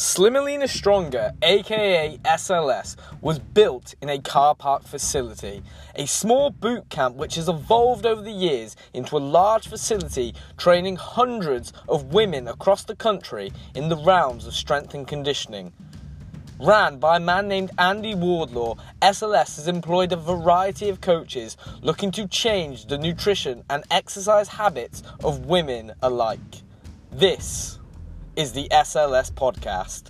Slimmer Leaner Stronger, aka SLS, was built in a car park facility, a small boot camp which has evolved over the years into a large facility training hundreds of women across the country in the realms of strength and conditioning. Ran by a man named Andy Wardlaw, SLS has employed a variety of coaches looking to change the nutrition and exercise habits of women alike. This is the SLS podcast.